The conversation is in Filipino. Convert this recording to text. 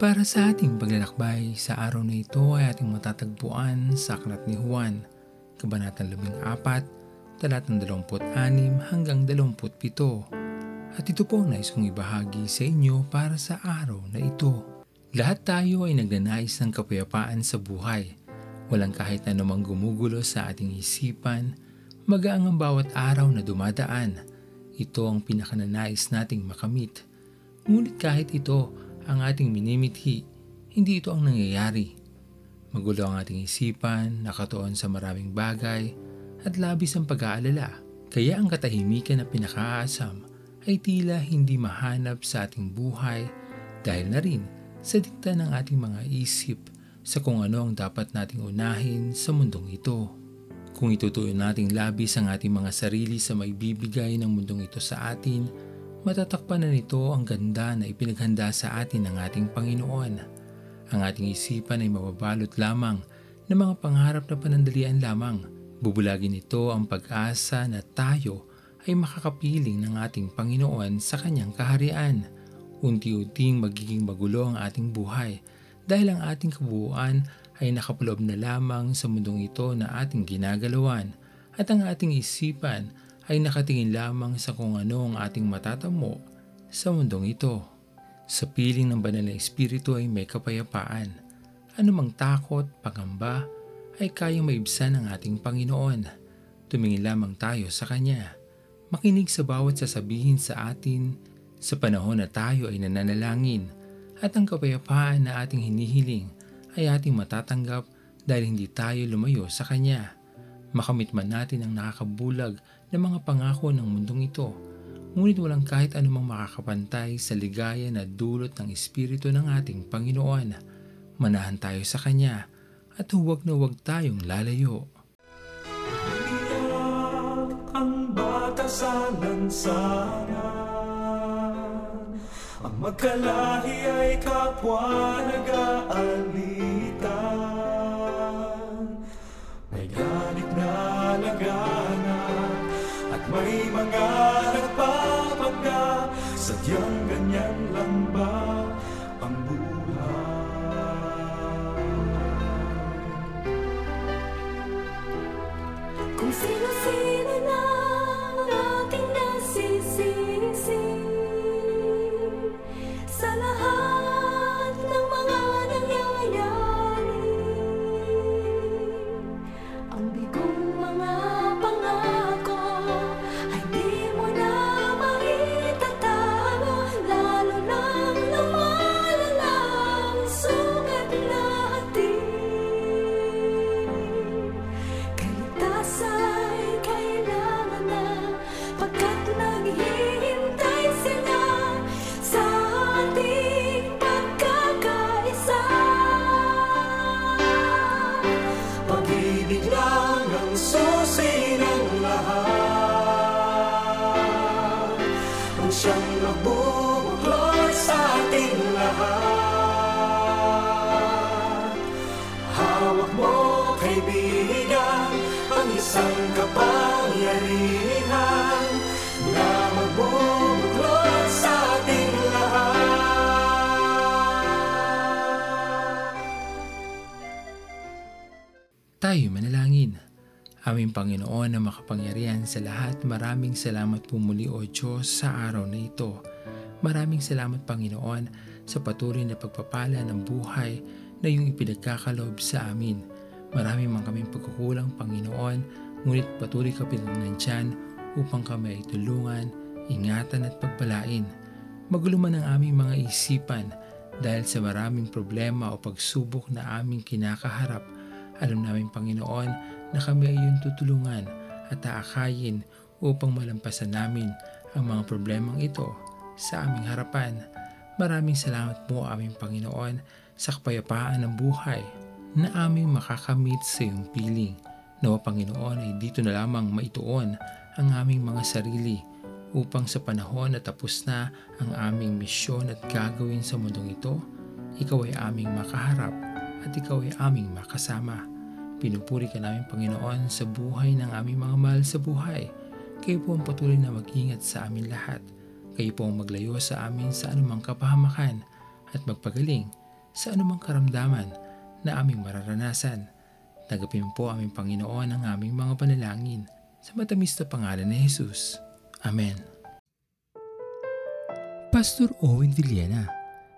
Para sa ating paglalakbay, sa araw na ito ay ating matatagpuan sa Aklat ni Juan, Kabanatang 14, talatang 26 hanggang 27. At ito po nais kong ibahagi sa inyo para sa araw na ito. Lahat tayo ay nagnanais ng kapayapaan sa buhay. Walang kahit anumang gumugulo sa ating isipan, magaang ang bawat araw na dumadaan. Ito ang pinakananais nating makamit. Ngunit kahit ito, ang ating minimithi, hindi ito ang nangyayari. Magulo ang ating isipan, nakatuon sa maraming bagay, at labis ang pag-aalala. Kaya ang katahimikan na pinakaasam ay tila hindi mahanap sa ating buhay dahil na rin sa dikta ng ating mga isip sa kung ano ang dapat nating unahin sa mundong ito. Kung itutuyo nating labis ang ating mga sarili sa maibibigay ng mundong ito sa atin, Matatakpan na nito ang ganda na ipinaghanda sa atin ng ating Panginoon. Ang ating isipan ay mababalot lamang ng mga pangarap na panandalian lamang. Bubulagin nito ang pag-asa na tayo ay makakapiling ng ating Panginoon sa kanyang kaharian. Unti-unting magiging magulo ang ating buhay dahil ang ating kabuuan ay nakapulob na lamang sa mundong ito na ating ginagalawan at ang ating isipan ay nakatingin lamang sa kung ano ang ating matatamo sa mundong ito. Sa piling ng banal na espiritu ay may kapayapaan. Anumang takot, pagamba, ay kayang maibsan ng ating Panginoon. Tumingin lamang tayo sa Kanya. Makinig sa bawat sasabihin sa atin sa panahon na tayo ay nananalangin at ang kapayapaan na ating hinihiling ay ating matatanggap dahil hindi tayo lumayo sa Kanya. Makamit man natin ang nakakabulag ng mga pangako ng mundong ito, ngunit walang kahit anumang makakapantay sa ligaya na dulot ng Espiritu ng ating Panginoon. Manahan tayo sa Kanya at huwag na huwag tayong lalayo. ang batasan sana Ang magkalahi ay kapwa nag-aalitan May ganit na laganap At may mga nagpapagda Sadyang ganyan lang ba ang buhay? Kung sino-sino Pag-ibig lang ang susi ng lahat. Ang siyang nagbubuklod sa ating lahat. Hawak mo, kaibigan, ang isang kapangyarihan Na magbubuklod Tayo manalangin. Aming Panginoon na makapangyarihan sa lahat, maraming salamat po muli o Diyos sa araw na ito. Maraming salamat Panginoon sa patuloy na pagpapala ng buhay na iyong ipinagkakalob sa amin. Marami man kaming pagkukulang Panginoon, ngunit patuloy ka pinagnansyan upang kami ay tulungan, ingatan at pagpalain. Magulo ang aming mga isipan dahil sa maraming problema o pagsubok na aming kinakaharap, alam namin Panginoon na kami ay iyong tutulungan at aakayin upang malampasan namin ang mga problemang ito sa aming harapan. Maraming salamat po aming Panginoon sa kapayapaan ng buhay na aming makakamit sa iyong piling. Nawa Panginoon ay dito na lamang maituon ang aming mga sarili upang sa panahon na tapos na ang aming misyon at gagawin sa mundong ito, ikaw ay aming makaharap at ikaw ay aming makasama. Pinupuri ka namin Panginoon sa buhay ng aming mga mahal sa buhay. Kayo po ang patuloy na mag-ingat sa amin lahat. Kayo po ang maglayo sa amin sa anumang kapahamakan at magpagaling sa anumang karamdaman na aming mararanasan. Tagapin po aming Panginoon ang aming mga panalangin sa matamis na pangalan ni Jesus. Amen. Pastor Owen Villena,